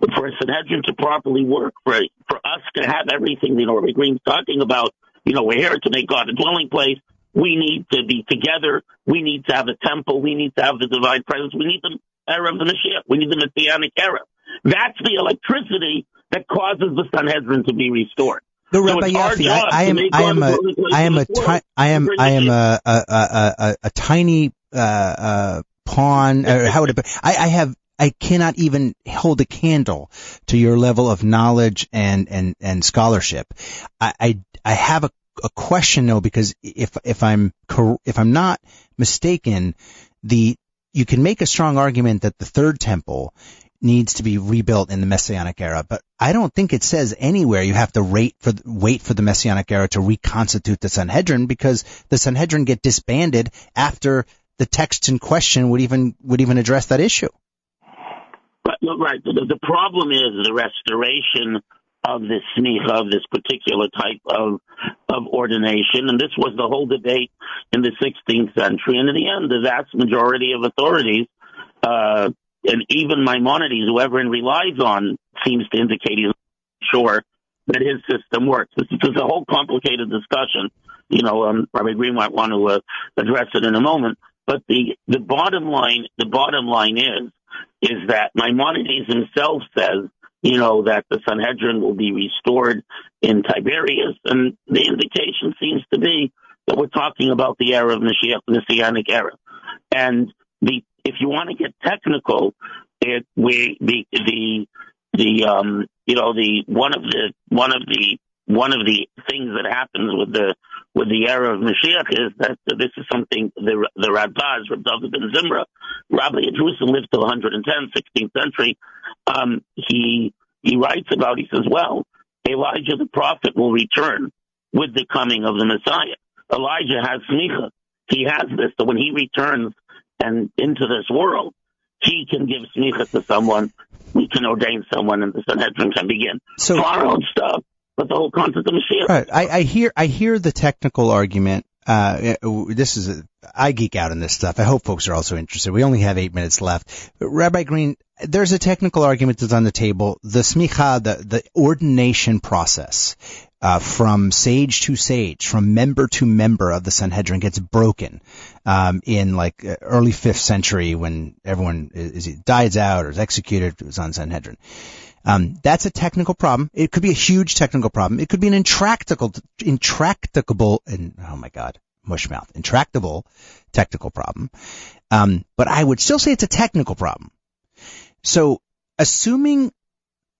for a Sanhedrin to properly work, for for us to have everything know, Rabbi Green's talking about, you know, we're here to make God a dwelling place. We need to be together. We need to have a temple. We need to have the divine presence. We need the era of the Mashiach. We need the Messianic era. That's the electricity that causes the Sanhedrin to be restored.
No,
So
Rabbi
it's our
Yaffe,
job
I, I am, I am
a
I am a, ti- I am, I am a, a, a, a, a tiny, uh, uh, pawn, or how would it be? I, I have, I cannot even hold a candle to your level of knowledge and, and, and scholarship. I, I, I have a a question though, because if if I'm if I'm not mistaken, the you can make a strong argument that the third temple needs to be rebuilt in the messianic era, but I don't think it says anywhere you have to wait for wait for the messianic era to reconstitute the Sanhedrin because the Sanhedrin get disbanded after the texts in question would even would even address that issue.
No, Right. The, the problem is the restoration of this smicha, of this particular type of of ordination, and this was the whole debate in the 16th century. And in the end, the vast majority of authorities, uh, and even Maimonides, whoever he relies on, seems to indicate he's sure that his system works. This is a whole complicated discussion. You know, um, Rabbi Green might want to uh, address it in a moment. But the the bottom line, the bottom line is is that Maimonides himself says, you know, that the Sanhedrin will be restored in Tiberias, and the indication seems to be that we're talking about the era of Mashiach, the Messianic era. And the if you want to get technical, it we the the the um you know the one of the one of the one of the things that happens with the with the era of Mashiach is that this is something the the Radbaz, Reb David ben Zimra, Rabbi of Jerusalem lived till 110, 16th century. Um, he he writes about. He says, well, Elijah the prophet will return with the coming of the Messiah. Elijah has smicha. He has this. So when he returns and into this world, he can give smicha to someone. We can ordain someone, and the Sanhedrin can begin.
So-
So our own stuff, but the whole concept of Mashiach.
Right. I, I hear I hear the technical argument. Uh, this is a, I geek out on this stuff. I hope folks are also interested. We only have eight minutes left. But Rabbi Green, there's a technical argument that's on the table. The smicha, the the ordination process. Uh, from sage to sage, from member to member of the Sanhedrin gets broken um, in like uh, early fifth century when everyone is, is dies out or is executed. It was on Sanhedrin. Um, that's a technical problem. It could be a huge technical problem. It could be an intractable, intractable, and oh my god, mush mouth, intractable technical problem. Um, but I would still say it's a technical problem. So, assuming,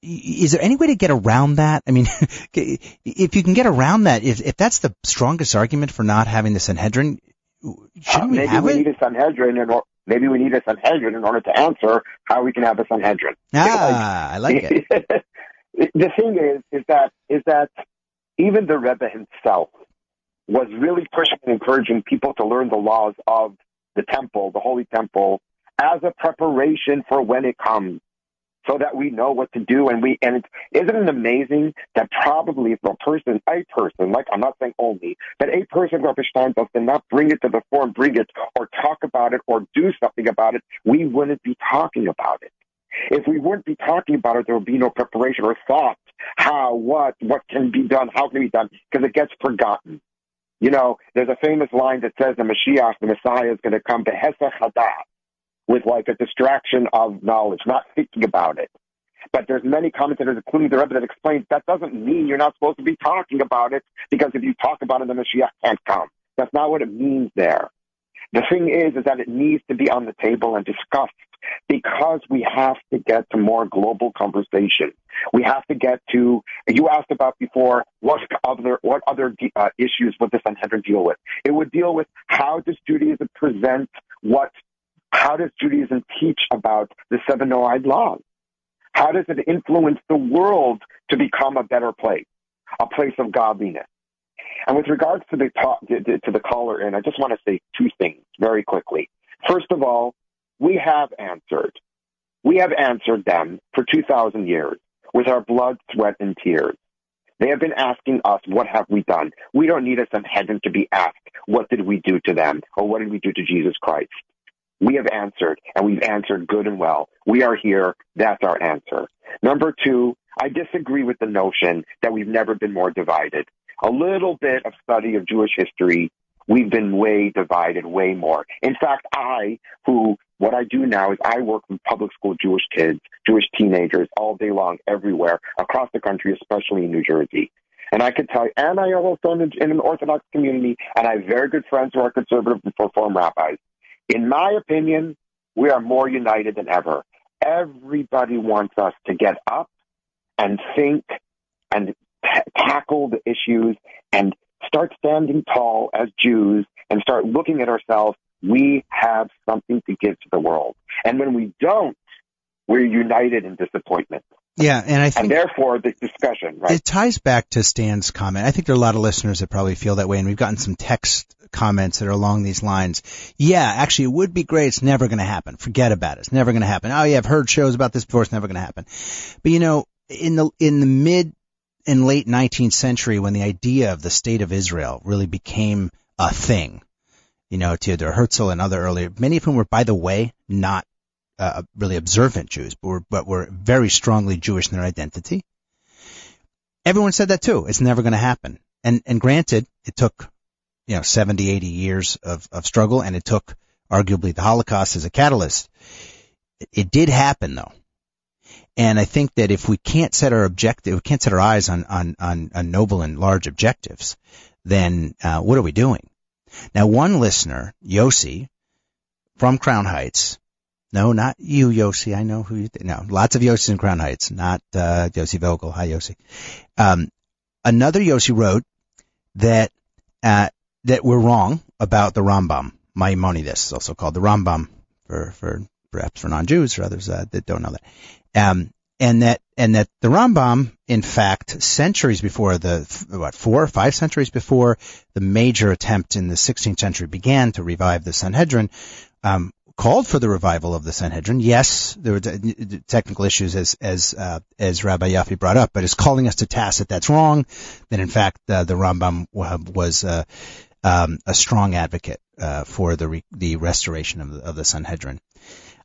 is there any way to get around that? I mean, if you can get around that, if, if that's the strongest argument for not having the Sanhedrin, shouldn't
Uh,
we
maybe
have
we
it?
need a Sanhedrin, and maybe we need a Sanhedrin in order to answer how we can have a Sanhedrin.
Ah, I like it.
the thing is, is that is that even the Rebbe himself was really pushing and encouraging people to learn the laws of the temple, the holy temple, as a preparation for when it comes, so that we know what to do. And we and it's, isn't it amazing that probably if a person, a person, like I'm not saying only, but a person, Rabbi Steinsaltz, did not bring it to the fore and bring it or talk about it or do something about it, we wouldn't be talking about it. If we wouldn't be talking about it, there would be no preparation or thought how, what, what can be done, how can it be done, because it gets forgotten. You know, there's a famous line that says the Mashiach, the Messiah, is going to come to Hesach Hadat, with like a distraction of knowledge, not thinking about it. But there's many commentators, including the Rebbe, that explains that doesn't mean you're not supposed to be talking about it, because if you talk about it, the Mashiach can't come. That's not what it means there. The thing is, is that it needs to be on the table and discussed because we have to get to more global conversation. We have to get to, you asked about before, what other, what other uh, issues would the Sanhedrin deal with? It would deal with how does Judaism present what, how does Judaism teach about the seven Noahide laws? How does it influence the world to become a better place, a place of godliness? And with regards to the to, the caller in, I just want to say two things very quickly. First of all, we have answered. We have answered them for 2,000 years with our blood, sweat, and tears. They have been asking us, what have we done? We don't need a Sanhedrin to be asked, what did we do to them? Or what did we do to Jesus Christ? We have answered, and we've answered good and well. We are here. That's our answer. Number two, I disagree with the notion that we've never been more divided. A little bit of study of Jewish history, we've been way divided, way more. In fact, I, who, what I do now is I work with public school Jewish kids, Jewish teenagers all day long, everywhere, across the country, especially in New Jersey. And I can tell you, and I also in, in an Orthodox community, and I have very good friends who are conservative and reform rabbis. In my opinion, we are more united than ever. Everybody wants us to get up and think and t- tackle the issues and start standing tall as Jews and start looking at ourselves. We have something to give to the world. And when we don't, we're united in disappointment.
Yeah, and I think
And therefore, the discussion, right?
It ties back to Stan's comment. I think there are a lot of listeners that probably feel that way, and we've gotten some text comments that are along these lines. Yeah, actually, it would be great. It's never going to happen. Forget about it. It's never going to happen. Oh, yeah, I've heard shows about this before. It's never going to happen. But you know, in the in the mid and late 19th century, when the idea of the state of Israel really became a thing, you know, Theodor Herzl and other earlier, many of whom were, by the way, not uh, really observant Jews, but were, but were very strongly Jewish in their identity. Everyone said that too. It's never going to happen. And, and granted, it took, you know, 70, 80 years of, of struggle and it took arguably the Holocaust as a catalyst. It, did happen though. And I think that if we can't set our objective, we can't set our eyes on, on, on, on noble and large objectives, then, uh, what are we doing? Now one listener, Yossi, from Crown Heights, no, not you, Yossi. I know who you. Th- no, lots of Yossi in Crown Heights, not uh, Yossi Vogel. Hi, Yossi. Um, another Yossi wrote that uh, that we're wrong about the Rambam. Maimonides, also called the Rambam, for for perhaps for non-Jews or others uh, that don't know that. Um, and that and that the Rambam, in fact, centuries before the what four or five centuries before the major attempt in the 16th century began to revive the Sanhedrin, um, called for the revival of the Sanhedrin. Yes, there were technical issues as as uh, as Rabbi Yaffe brought up, but is calling us to task that that's wrong. That in fact uh, the Rambam was uh, um, a strong advocate uh, for the re- the restoration of the, of the Sanhedrin.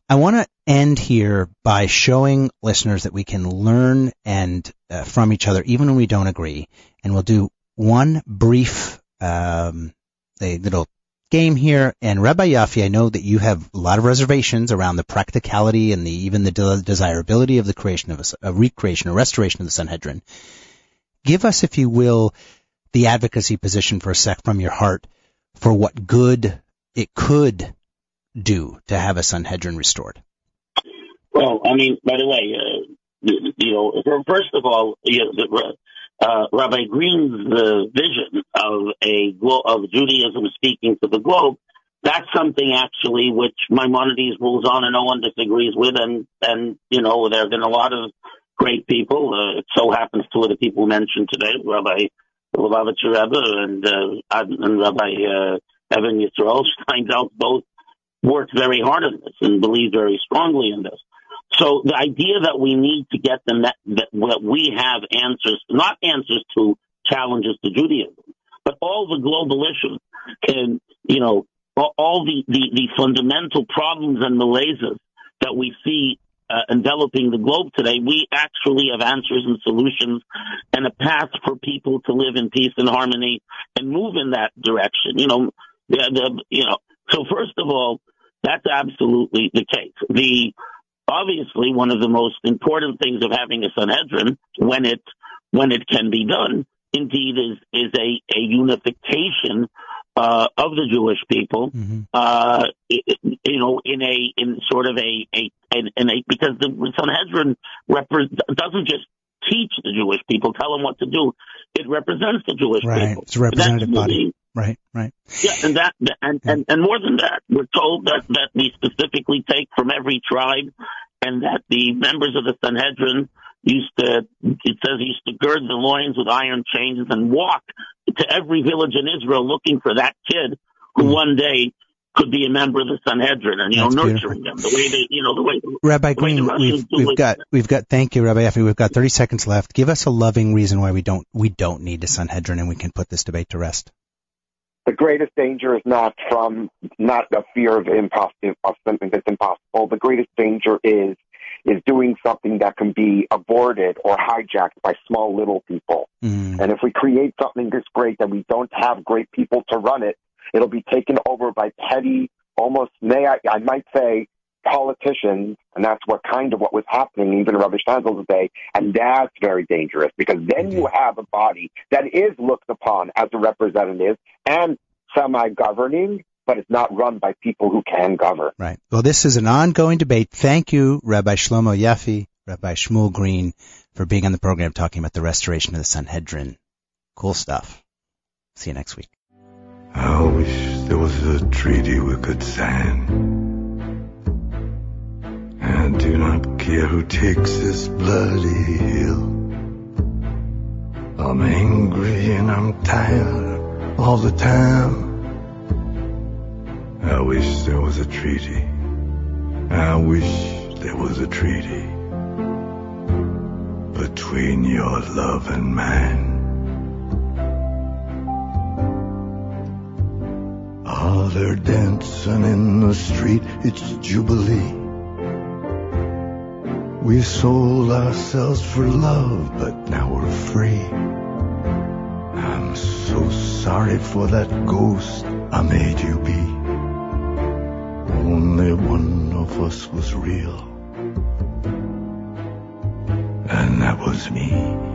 I want to end here by showing listeners that we can learn and uh, from each other, even when we don't agree. And we'll do one brief, um, a little game here. And Rabbi Yaffe, I know that you have a lot of reservations around the practicality and the even the de- desirability of the creation of a, a recreation or restoration of the Sanhedrin. Give us, if you will, the advocacy position for a sec from your heart for what good it could do to have a Sanhedrin restored?
Well, I mean, by the way, uh, you know, first of all, you know, the, uh, Rabbi Green's uh, vision of a of Judaism speaking to the globe, that's something actually which Maimonides rules on and no one disagrees with, and and you know there have been a lot of great people. Uh, it so happens two of the people mentioned today, Rabbi Lubavitcher Rebbe and uh, and Rabbi uh, Even Yisrael Steinsaltz, both worked very hard on this and believed very strongly in this. So the idea that we need to get them that, that, that we have answers, not answers to challenges to Judaism, but all the global issues and, you know, all the, the, the fundamental problems and malaises that we see uh, enveloping the globe today, we actually have answers and solutions and a path for people to live in peace and harmony and move in that direction. You know, the, the you know, so first of all, that's absolutely the case. The obviously one of the most important things of having a Sanhedrin when it when it can be done indeed is is a, a unification uh, of the Jewish people,
mm-hmm.
uh, you know, in a in sort of a a, in a because the Sanhedrin repre- doesn't just teach the Jewish people, tell them what to do. It represents the Jewish
right.
people.
It's a representative body. Right, right.
Yeah, and that and, and and more than that, we're told that that we specifically take from every tribe, and that the members of the Sanhedrin used to it says used to gird the loins with iron chains and walk to every village in Israel looking for that kid who
Mm.
one day could be a member of the Sanhedrin and you
That's
know
beautiful.
nurturing them the way they you know the way
Rabbi
the way the
Green, we've we've
it.
got we've got thank you, Rabbi Yaffe. We've got 30 seconds left. Give us a loving reason why we don't we don't need the Sanhedrin and we can put this debate to rest.
the greatest danger is not from not a fear of impossible of something that's impossible. The greatest danger is is doing something that can be aborted or hijacked by small little people.
Mm.
And if we create something that's great that we don't have great people to run it, it'll be taken over by petty, almost may I, I might say politicians, and that's what kind of what was happening even in Rabbi Steinsaltz's day, and that's very dangerous because then you have a body that is looked upon as a representative and semi-governing, but it's not run by people who can govern.
Right. Well, this is an ongoing debate. Thank you, Rabbi Shlomo Yaffe, Rabbi Shmuel Green, for being on the program talking about the restoration of the Sanhedrin. Cool stuff. See you next week.
I wish there was a treaty we could sign. I do not care who takes this bloody hill. I'm angry and I'm tired all the time. I wish there was a treaty. I wish there was a treaty between your love and mine. Ah, they're dancing in the street, it's Jubilee. We sold ourselves for love, but now we're free. I'm so sorry for that ghost I made you be. Only one of us was real. And that was me.